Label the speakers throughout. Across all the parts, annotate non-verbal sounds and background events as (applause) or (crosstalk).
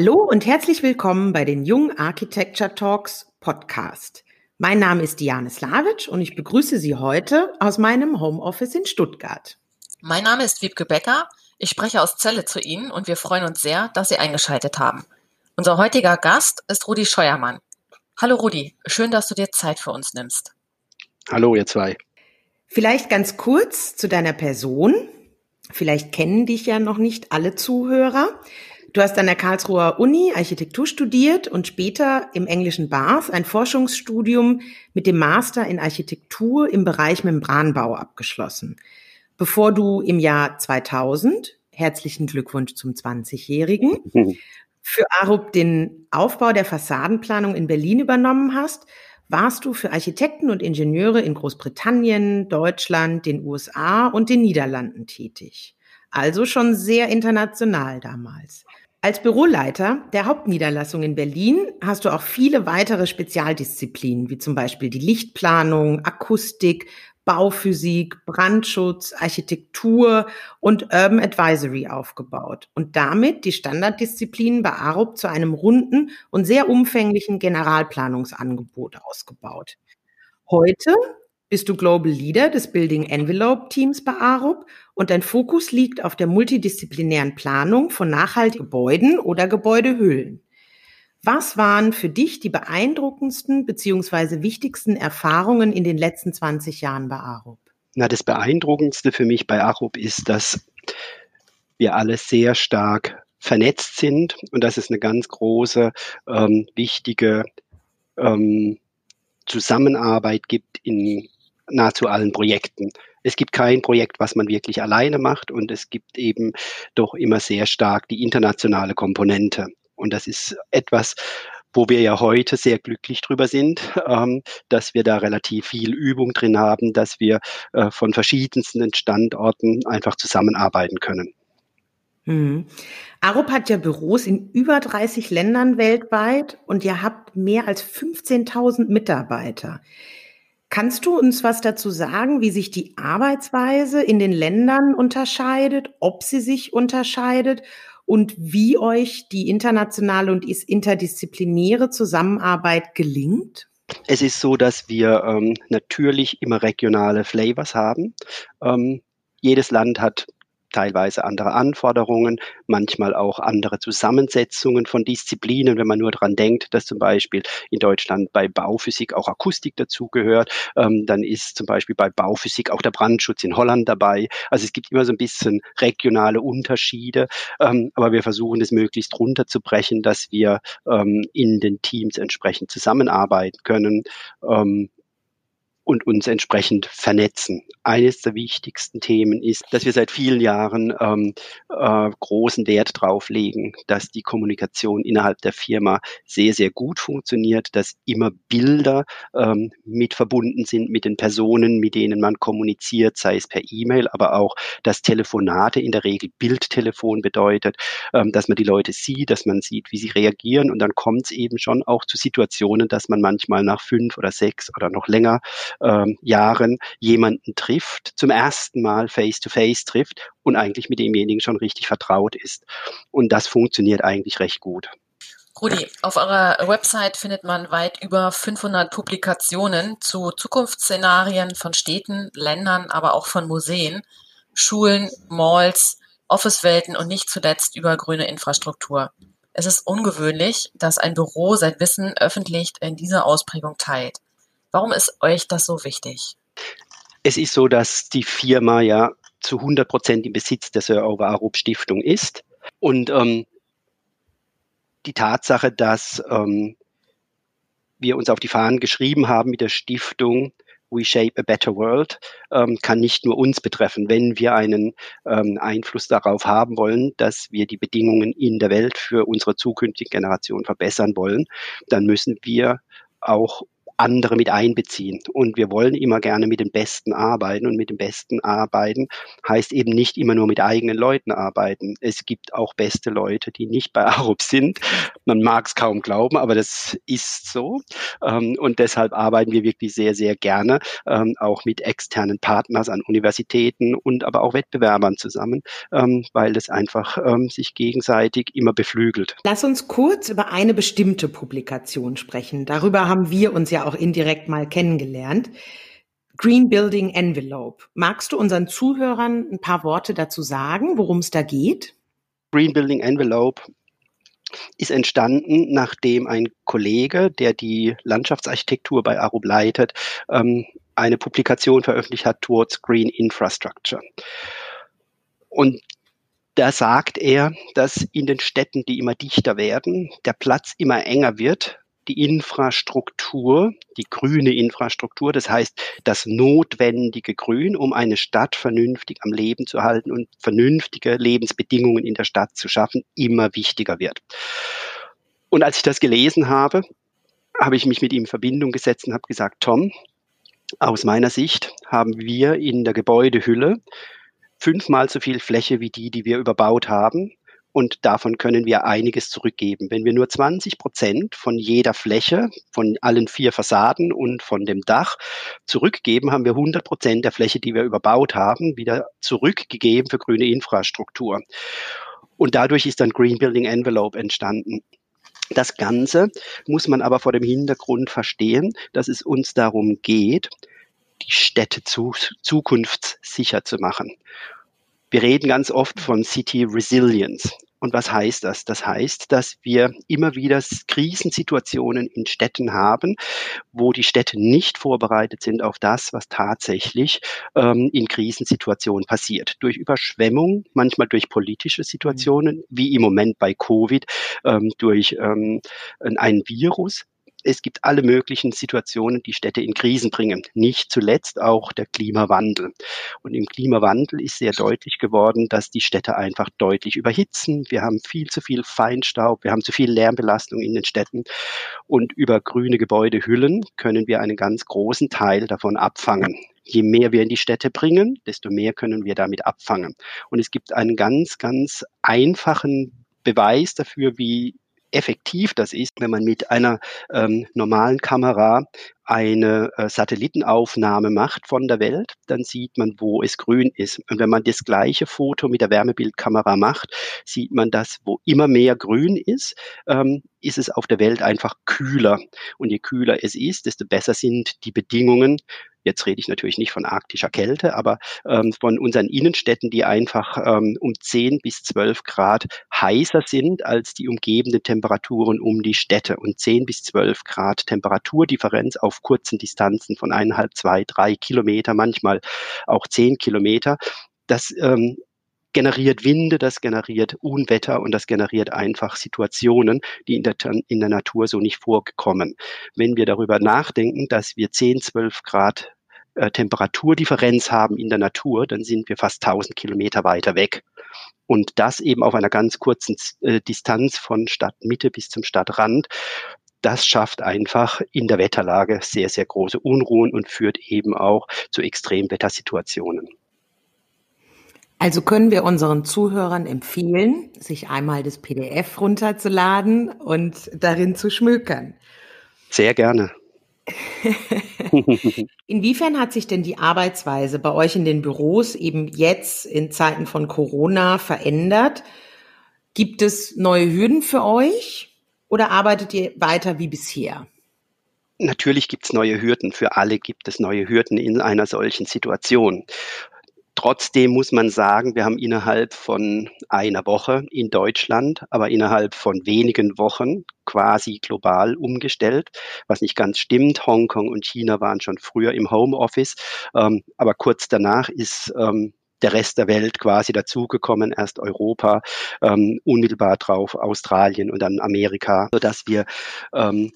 Speaker 1: Hallo und herzlich willkommen bei den Jung Architecture Talks Podcast. Mein Name ist Diane Slavic und ich begrüße Sie heute aus meinem Homeoffice in Stuttgart.
Speaker 2: Mein Name ist Wiebke Becker. Ich spreche aus Celle zu Ihnen und wir freuen uns sehr, dass Sie eingeschaltet haben. Unser heutiger Gast ist Rudi Scheuermann. Hallo Rudi, schön, dass du dir Zeit für uns nimmst.
Speaker 3: Hallo, ihr zwei.
Speaker 1: Vielleicht ganz kurz zu deiner Person. Vielleicht kennen dich ja noch nicht alle Zuhörer. Du hast an der Karlsruher Uni Architektur studiert und später im englischen Bath ein Forschungsstudium mit dem Master in Architektur im Bereich Membranbau abgeschlossen. Bevor du im Jahr 2000, herzlichen Glückwunsch zum 20-Jährigen, (laughs) für Arup den Aufbau der Fassadenplanung in Berlin übernommen hast, warst du für Architekten und Ingenieure in Großbritannien, Deutschland, den USA und den Niederlanden tätig. Also schon sehr international damals. Als Büroleiter der Hauptniederlassung in Berlin hast du auch viele weitere Spezialdisziplinen, wie zum Beispiel die Lichtplanung, Akustik, Bauphysik, Brandschutz, Architektur und Urban Advisory aufgebaut und damit die Standarddisziplinen bei ARUP zu einem runden und sehr umfänglichen Generalplanungsangebot ausgebaut. Heute bist du Global Leader des Building Envelope Teams bei ARUP und dein Fokus liegt auf der multidisziplinären Planung von nachhaltigen Gebäuden oder Gebäudehüllen. Was waren für dich die beeindruckendsten beziehungsweise wichtigsten Erfahrungen in den letzten 20 Jahren bei ARUP?
Speaker 3: Na, das beeindruckendste für mich bei ARUP ist, dass wir alle sehr stark vernetzt sind und dass es eine ganz große, ähm, wichtige ähm, Zusammenarbeit gibt in nahezu allen Projekten. Es gibt kein Projekt, was man wirklich alleine macht und es gibt eben doch immer sehr stark die internationale Komponente. Und das ist etwas, wo wir ja heute sehr glücklich drüber sind, ähm, dass wir da relativ viel Übung drin haben, dass wir äh, von verschiedensten Standorten einfach zusammenarbeiten können.
Speaker 1: Hm. Arup hat ja Büros in über 30 Ländern weltweit und ihr habt mehr als 15.000 Mitarbeiter. Kannst du uns was dazu sagen, wie sich die Arbeitsweise in den Ländern unterscheidet, ob sie sich unterscheidet und wie euch die internationale und interdisziplinäre Zusammenarbeit gelingt?
Speaker 3: Es ist so, dass wir ähm, natürlich immer regionale Flavors haben. Ähm, jedes Land hat teilweise andere Anforderungen, manchmal auch andere Zusammensetzungen von Disziplinen, wenn man nur daran denkt, dass zum Beispiel in Deutschland bei Bauphysik auch Akustik dazugehört, ähm, dann ist zum Beispiel bei Bauphysik auch der Brandschutz in Holland dabei. Also es gibt immer so ein bisschen regionale Unterschiede, ähm, aber wir versuchen es möglichst runterzubrechen, dass wir ähm, in den Teams entsprechend zusammenarbeiten können. Ähm, und uns entsprechend vernetzen. Eines der wichtigsten Themen ist, dass wir seit vielen Jahren ähm, äh, großen Wert drauf legen, dass die Kommunikation innerhalb der Firma sehr, sehr gut funktioniert, dass immer Bilder ähm, mit verbunden sind mit den Personen, mit denen man kommuniziert, sei es per E-Mail, aber auch, dass Telefonate in der Regel Bildtelefon bedeutet, ähm, dass man die Leute sieht, dass man sieht, wie sie reagieren und dann kommt es eben schon auch zu Situationen, dass man manchmal nach fünf oder sechs oder noch länger ähm, Jahren jemanden trifft, zum ersten Mal face-to-face -face trifft und eigentlich mit demjenigen schon richtig vertraut ist. Und das funktioniert eigentlich recht gut.
Speaker 2: Rudi, auf eurer Website findet man weit über 500 Publikationen zu Zukunftsszenarien von Städten, Ländern, aber auch von Museen, Schulen, Malls, Officewelten und nicht zuletzt über grüne Infrastruktur. Es ist ungewöhnlich, dass ein Büro sein Wissen öffentlich in dieser Ausprägung teilt. Warum ist euch das so wichtig?
Speaker 3: Es ist so, dass die Firma ja zu 100 Prozent im Besitz der Sir Over Stiftung ist. Und ähm, die Tatsache, dass ähm, wir uns auf die Fahnen geschrieben haben mit der Stiftung We Shape a Better World, ähm, kann nicht nur uns betreffen. Wenn wir einen ähm, Einfluss darauf haben wollen, dass wir die Bedingungen in der Welt für unsere zukünftige Generation verbessern wollen, dann müssen wir auch andere mit einbeziehen. Und wir wollen immer gerne mit den Besten arbeiten. Und mit den Besten arbeiten heißt eben nicht immer nur mit eigenen Leuten arbeiten. Es gibt auch beste Leute, die nicht bei (laughs) Arup sind. Man mag es kaum glauben, aber das ist so. Ähm, und deshalb arbeiten wir wirklich sehr, sehr gerne ähm, auch mit externen Partners an Universitäten und aber auch Wettbewerbern zusammen, ähm, weil es einfach sich gegenseitig immer beflügelt.
Speaker 1: Lass uns kurz über eine bestimmte Publikation sprechen. Darüber haben wir uns ja auch indirekt mal kennengelernt. Green Building Envelope. Magst du unseren Zuhörern ein paar Worte dazu sagen, worum es da geht?
Speaker 3: Green Building Envelope ist entstanden, nachdem ein Kollege, der die Landschaftsarchitektur bei Arub leitet, ähm, eine Publikation veröffentlicht hat towards Green Infrastructure. Und da sagt er, dass in den Städten, die immer dichter werden, der Platz immer enger wird die Infrastruktur, die grüne Infrastruktur, das heißt das notwendige Grün, um eine Stadt vernünftig am Leben zu halten und vernünftige Lebensbedingungen in der Stadt zu schaffen, immer wichtiger wird. Und als ich das gelesen habe, habe ich mich mit ihm in Verbindung gesetzt und habe gesagt, Tom, aus meiner Sicht haben wir in der Gebäudehülle fünfmal so viel Fläche wie die, die wir überbaut haben und davon können wir einiges zurückgeben. Wenn wir nur 20 Prozent von jeder Fläche, von allen vier Fassaden und von dem Dach zurückgeben, haben wir 100 Prozent der Fläche, die wir überbaut haben, wieder zurückgegeben für grüne Infrastruktur. Und dadurch ist dann Green Building Envelope entstanden. Das Ganze muss man aber vor dem Hintergrund verstehen, dass es uns darum geht, die Städte zu, zukunftssicher zu machen. Wir reden ganz oft von City Resilience. Und was heißt das? Das heißt, dass wir immer wieder Krisensituationen in Städten haben, wo die Städte nicht vorbereitet sind auf das, was tatsächlich ähm, in Krisensituationen passiert. Durch Überschwemmung, manchmal durch politische Situationen, wie im Moment bei Covid, ähm, durch ähm, ein Virus, es gibt alle möglichen Situationen, die Städte in Krisen bringen. Nicht zuletzt auch der Klimawandel. Und im Klimawandel ist sehr deutlich geworden, dass die Städte einfach deutlich überhitzen. Wir haben viel zu viel Feinstaub, wir haben zu viel Lärmbelastung in den Städten. Und über grüne Gebäudehüllen können wir einen ganz großen Teil davon abfangen. Je mehr wir in die Städte bringen, desto mehr können wir damit abfangen. Und es gibt einen ganz, ganz einfachen Beweis dafür, wie effektiv das ist, wenn man mit einer ähm, normalen Kamera eine äh, Satellitenaufnahme macht von der Welt, dann sieht man, wo es grün ist. Und wenn man das gleiche Foto mit der Wärmebildkamera macht, sieht man, dass wo immer mehr grün ist, ähm, ist es auf der Welt einfach kühler. Und je kühler es ist, desto besser sind die Bedingungen Jetzt rede ich natürlich nicht von arktischer Kälte, aber ähm, von unseren Innenstädten, die einfach ähm, um 10 bis 12 Grad heißer sind als die umgebenden Temperaturen um die Städte. Und 10 bis 12 Grad Temperaturdifferenz auf kurzen Distanzen von eineinhalb, zwei, drei Kilometer, manchmal auch zehn Kilometer, das ähm, generiert Winde, das generiert Unwetter und das generiert einfach Situationen, die in der, in der Natur so nicht vorkommen. Wenn wir darüber nachdenken, dass wir 10, 12 Grad äh, Temperaturdifferenz haben in der Natur, dann sind wir fast 1000 Kilometer weiter weg. Und das eben auf einer ganz kurzen äh, Distanz von Stadtmitte bis zum Stadtrand. Das schafft einfach in der Wetterlage sehr, sehr große Unruhen und führt eben auch zu Extremwettersituationen.
Speaker 1: Also können wir unseren Zuhörern empfehlen, sich einmal das PDF runterzuladen und darin zu schmökern.
Speaker 3: Sehr gerne. (laughs)
Speaker 1: Inwiefern hat sich denn die Arbeitsweise bei euch in den Büros eben jetzt in Zeiten von Corona verändert? Gibt es neue Hürden für euch oder arbeitet ihr weiter wie bisher?
Speaker 3: Natürlich gibt es neue Hürden. Für alle gibt es neue Hürden in einer solchen Situation. Trotzdem muss man sagen, wir haben innerhalb von einer Woche in Deutschland, aber innerhalb von wenigen Wochen quasi global umgestellt, was nicht ganz stimmt. Hongkong und China waren schon früher im Homeoffice, ähm, aber kurz danach ist ähm, der Rest der Welt quasi dazugekommen, erst Europa, ähm, unmittelbar drauf Australien und dann Amerika, sodass wir ähm,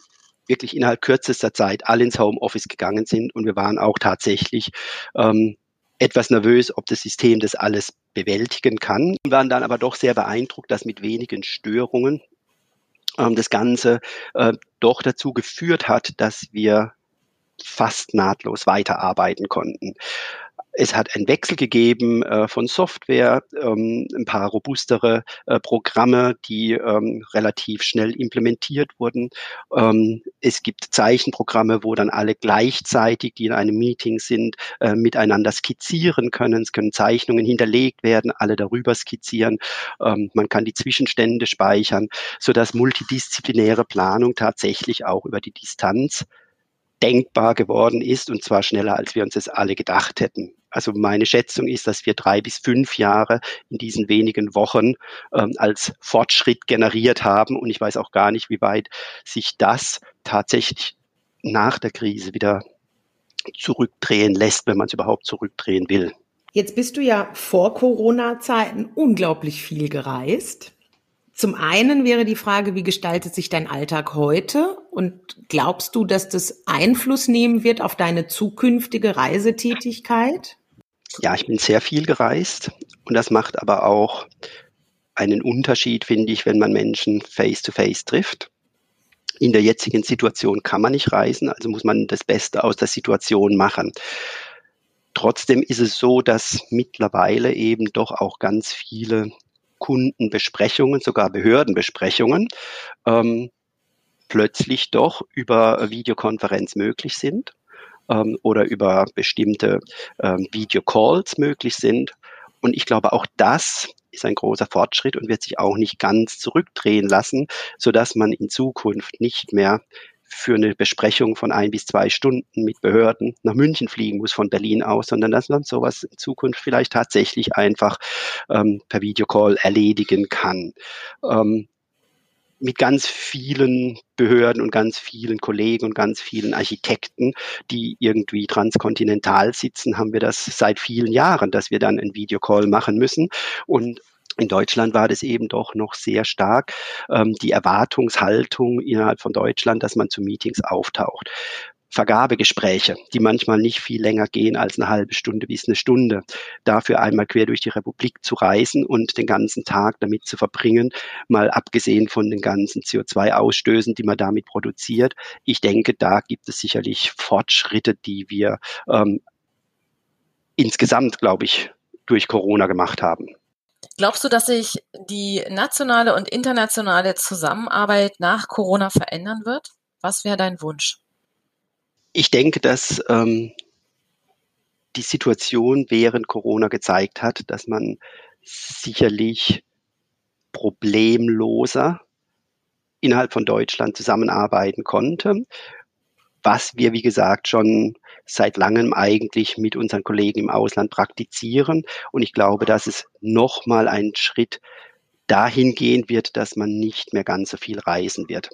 Speaker 3: wirklich innerhalb kürzester Zeit alle ins Homeoffice gegangen sind. Und wir waren auch tatsächlich ähm, etwas nervös, ob das System das alles bewältigen kann. Wir waren dann aber doch sehr beeindruckt, dass mit wenigen Störungen ähm, das Ganze äh, doch dazu geführt hat, dass wir fast nahtlos weiterarbeiten konnten. Es hat einen Wechsel gegeben äh, von Software, ähm, ein paar robustere äh, Programme, die ähm, relativ schnell implementiert wurden. Ähm, es gibt Zeichenprogramme, wo dann alle gleichzeitig, die in einem Meeting sind, äh, miteinander skizzieren können. Es können Zeichnungen hinterlegt werden, alle darüber skizzieren. Ähm, man kann die Zwischenstände speichern, sodass multidisziplinäre Planung tatsächlich auch über die Distanz denkbar geworden ist und zwar schneller, als wir uns das alle gedacht hätten. Also meine Schätzung ist, dass wir drei bis fünf Jahre in diesen wenigen Wochen ähm, als Fortschritt generiert haben und ich weiß auch gar nicht, wie weit sich das tatsächlich nach der Krise wieder zurückdrehen lässt, wenn man es überhaupt zurückdrehen will.
Speaker 1: Jetzt bist du ja vor Corona-Zeiten unglaublich viel gereist. Zum einen wäre die Frage, wie gestaltet sich dein Alltag heute? Und glaubst du, dass das Einfluss nehmen wird auf deine zukünftige Reisetätigkeit?
Speaker 3: Ja, ich bin sehr viel gereist und das macht aber auch einen Unterschied, finde ich, wenn man Menschen face-to-face -face trifft. In der jetzigen Situation kann man nicht reisen, also muss man das Beste aus der Situation machen. Trotzdem ist es so, dass mittlerweile eben doch auch ganz viele Kundenbesprechungen, sogar Behördenbesprechungen, ähm, plötzlich doch über Videokonferenz möglich sind ähm, oder über bestimmte ähm, Videocalls möglich sind. Und ich glaube, auch das ist ein großer Fortschritt und wird sich auch nicht ganz zurückdrehen lassen, so dass man in Zukunft nicht mehr für eine Besprechung von ein bis zwei Stunden mit Behörden nach München fliegen muss von Berlin aus, sondern dass man sowas in Zukunft vielleicht tatsächlich einfach ähm, per Videocall erledigen kann. Ähm, mit ganz vielen Behörden und ganz vielen Kollegen und ganz vielen Architekten, die irgendwie transkontinental sitzen, haben wir das seit vielen Jahren, dass wir dann einen Videocall machen müssen. Und in Deutschland war das eben doch noch sehr stark ähm, die Erwartungshaltung innerhalb von Deutschland, dass man zu Meetings auftaucht. Vergabegespräche, die manchmal nicht viel länger gehen als eine halbe Stunde bis eine Stunde. Dafür einmal quer durch die Republik zu reisen und den ganzen Tag damit zu verbringen, mal abgesehen von den ganzen CO2-Ausstößen, die man damit produziert. Ich denke, da gibt es sicherlich Fortschritte, die wir ähm, insgesamt, glaube ich, durch Corona gemacht haben.
Speaker 2: Glaubst du, dass sich die nationale und internationale Zusammenarbeit nach Corona verändern wird? Was wäre dein Wunsch?
Speaker 3: Ich denke, dass ähm, die Situation während Corona gezeigt hat, dass man sicherlich problemloser innerhalb von Deutschland zusammenarbeiten konnte was wir, wie gesagt, schon seit langem eigentlich mit unseren Kollegen im Ausland praktizieren. Und ich glaube, dass es nochmal ein Schritt dahin gehen wird, dass man nicht mehr ganz so viel reisen wird.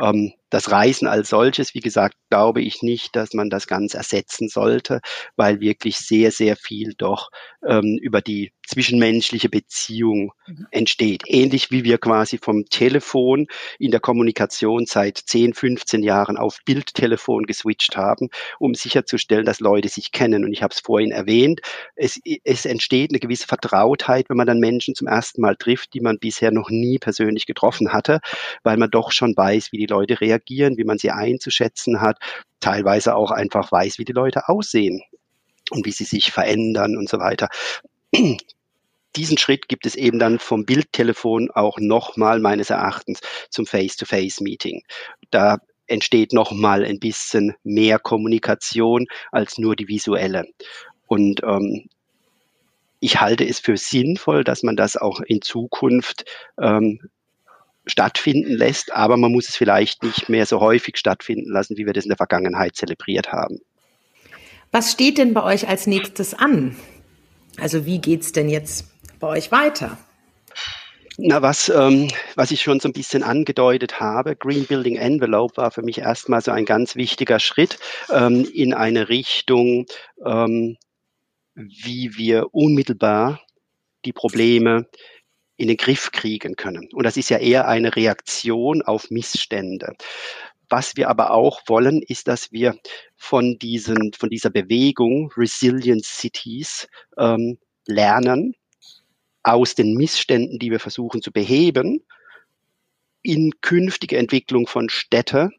Speaker 3: Ähm, das Reisen als solches, wie gesagt, glaube ich nicht, dass man das ganz ersetzen sollte, weil wirklich sehr, sehr viel doch ähm, über die zwischenmenschliche Beziehung mhm. entsteht. Ähnlich wie wir quasi vom Telefon in der Kommunikation seit 10, 15 Jahren auf Bildtelefon geswitcht haben, um sicherzustellen, dass Leute sich kennen. Und ich habe es vorhin erwähnt, es, es entsteht eine gewisse Vertrautheit, wenn man dann Menschen zum ersten Mal trifft, die man bisher noch nie persönlich getroffen hatte, weil man doch schon weiß, wie die Leute reagieren, wie man sie einzuschätzen hat, teilweise auch einfach weiß, wie die Leute aussehen und wie sie sich verändern und so weiter diesen Schritt gibt es eben dann vom Bildtelefon auch nochmal meines Erachtens zum Face-to-Face-Meeting. Da entsteht nochmal ein bisschen mehr Kommunikation als nur die visuelle. Und ähm, ich halte es für sinnvoll, dass man das auch in Zukunft ähm, stattfinden lässt, aber man muss es vielleicht nicht mehr so häufig stattfinden lassen, wie wir das in der Vergangenheit zelebriert haben.
Speaker 1: Was steht denn bei euch als nächstes an? Also wie geht's denn jetzt bei euch weiter?
Speaker 3: Na, was, ähm, was ich schon so ein bisschen angedeutet habe, Green Building Envelope war für mich erstmal so ein ganz wichtiger Schritt ähm, in eine Richtung, ähm, wie wir unmittelbar die Probleme in den Griff kriegen können. Und das ist ja eher eine Reaktion auf Missstände. Was wir aber auch wollen, ist, dass wir von, diesen, von dieser Bewegung Resilient Cities ähm, lernen aus den Missständen, die wir versuchen zu beheben, in künftige Entwicklung von Städte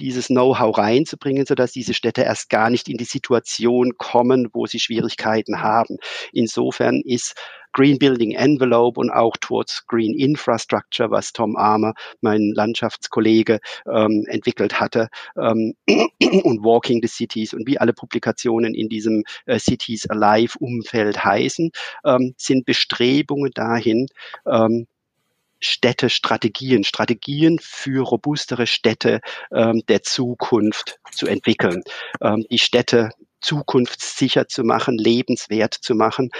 Speaker 3: dieses Know-how reinzubringen, sodass diese Städte erst gar nicht in die Situation kommen, wo sie Schwierigkeiten haben. Insofern ist Green Building Envelope und auch towards Green Infrastructure, was Tom Armer, mein Landschaftskollege, ähm, entwickelt hatte, ähm, (clears throat) und Walking the Cities und wie alle Publikationen in diesem äh, Cities Alive Umfeld heißen, ähm, sind Bestrebungen dahin, ähm, Städtestrategien, Strategien für robustere Städte ähm, der Zukunft zu entwickeln, ähm, die Städte zukunftssicher zu machen, lebenswert zu machen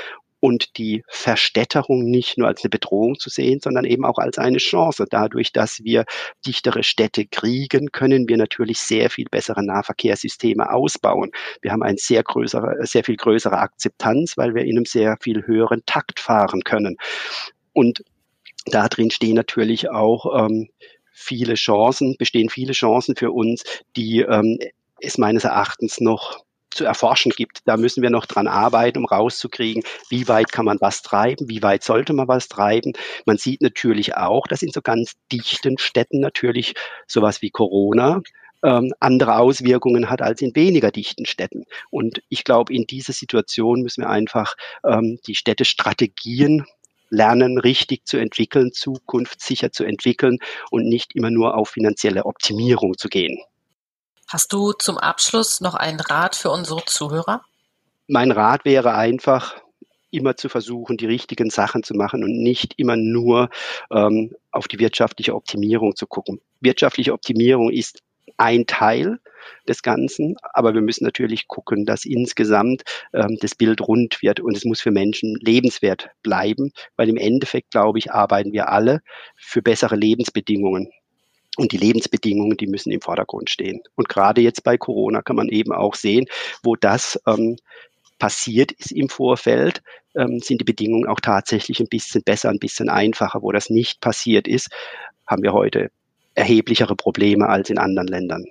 Speaker 3: und die Verstädterung nicht nur als eine Bedrohung zu sehen, sondern eben auch als eine Chance. Dadurch, dass wir dichtere Städte kriegen, können wir natürlich sehr viel bessere Nahverkehrssysteme ausbauen. Wir haben eine sehr größere, sehr viel größere Akzeptanz, weil wir in einem sehr viel höheren Takt fahren können. Und da drin stehen natürlich auch ähm, viele Chancen, bestehen viele Chancen für uns, die ähm, es meines Erachtens noch zu erforschen gibt. Da müssen wir noch dran arbeiten, um rauszukriegen, wie weit kann man was treiben, wie weit sollte man was treiben. Man sieht natürlich auch, dass in so ganz dichten Städten natürlich sowas wie Corona ähm, andere Auswirkungen hat als in weniger dichten Städten. Und ich glaube, in dieser Situation müssen wir einfach ähm, die Städtestrategien lernen, richtig zu entwickeln, zukunftssicher zu entwickeln und nicht immer nur auf finanzielle Optimierung zu gehen.
Speaker 2: Hast du zum Abschluss noch einen Rat für unsere Zuhörer?
Speaker 3: Mein Rat wäre einfach, immer zu versuchen, die richtigen Sachen zu machen und nicht immer nur ähm, auf die wirtschaftliche Optimierung zu gucken. Wirtschaftliche Optimierung ist ein Teil des Ganzen, aber wir müssen natürlich gucken, dass insgesamt ähm, das Bild rund wird und es muss für Menschen lebenswert bleiben, weil im Endeffekt, glaube ich, arbeiten wir alle für bessere Lebensbedingungen. Und die Lebensbedingungen, die müssen im Vordergrund stehen. Und gerade jetzt bei Corona kann man eben auch sehen, wo das ähm, passiert ist im Vorfeld, ähm, sind die Bedingungen auch tatsächlich ein bisschen besser, ein bisschen einfacher. Wo das nicht passiert ist, haben wir heute erheblichere Probleme als in anderen Ländern.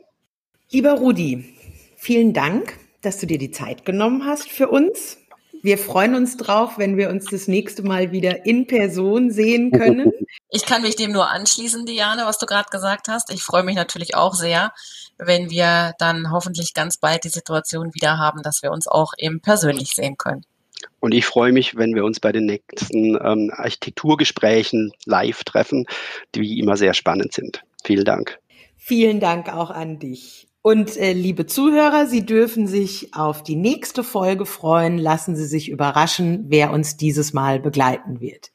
Speaker 1: Lieber Rudi, vielen Dank, dass du dir die Zeit genommen hast für uns. Wir freuen uns drauf, wenn wir uns das nächste Mal wieder in Person sehen können. (laughs)
Speaker 2: Ich kann mich dem nur anschließen, Diane, was du gerade gesagt hast. Ich freue mich natürlich auch sehr, wenn wir dann hoffentlich ganz bald die Situation wieder haben, dass wir uns auch eben persönlich sehen können.
Speaker 3: Und ich freue mich, wenn wir uns bei den nächsten ähm, Architekturgesprächen live treffen, die wie immer sehr spannend sind. Vielen Dank.
Speaker 1: Vielen Dank auch an dich. Und äh, liebe Zuhörer, Sie dürfen sich auf die nächste Folge freuen. Lassen Sie sich überraschen, wer uns dieses Mal begleiten wird.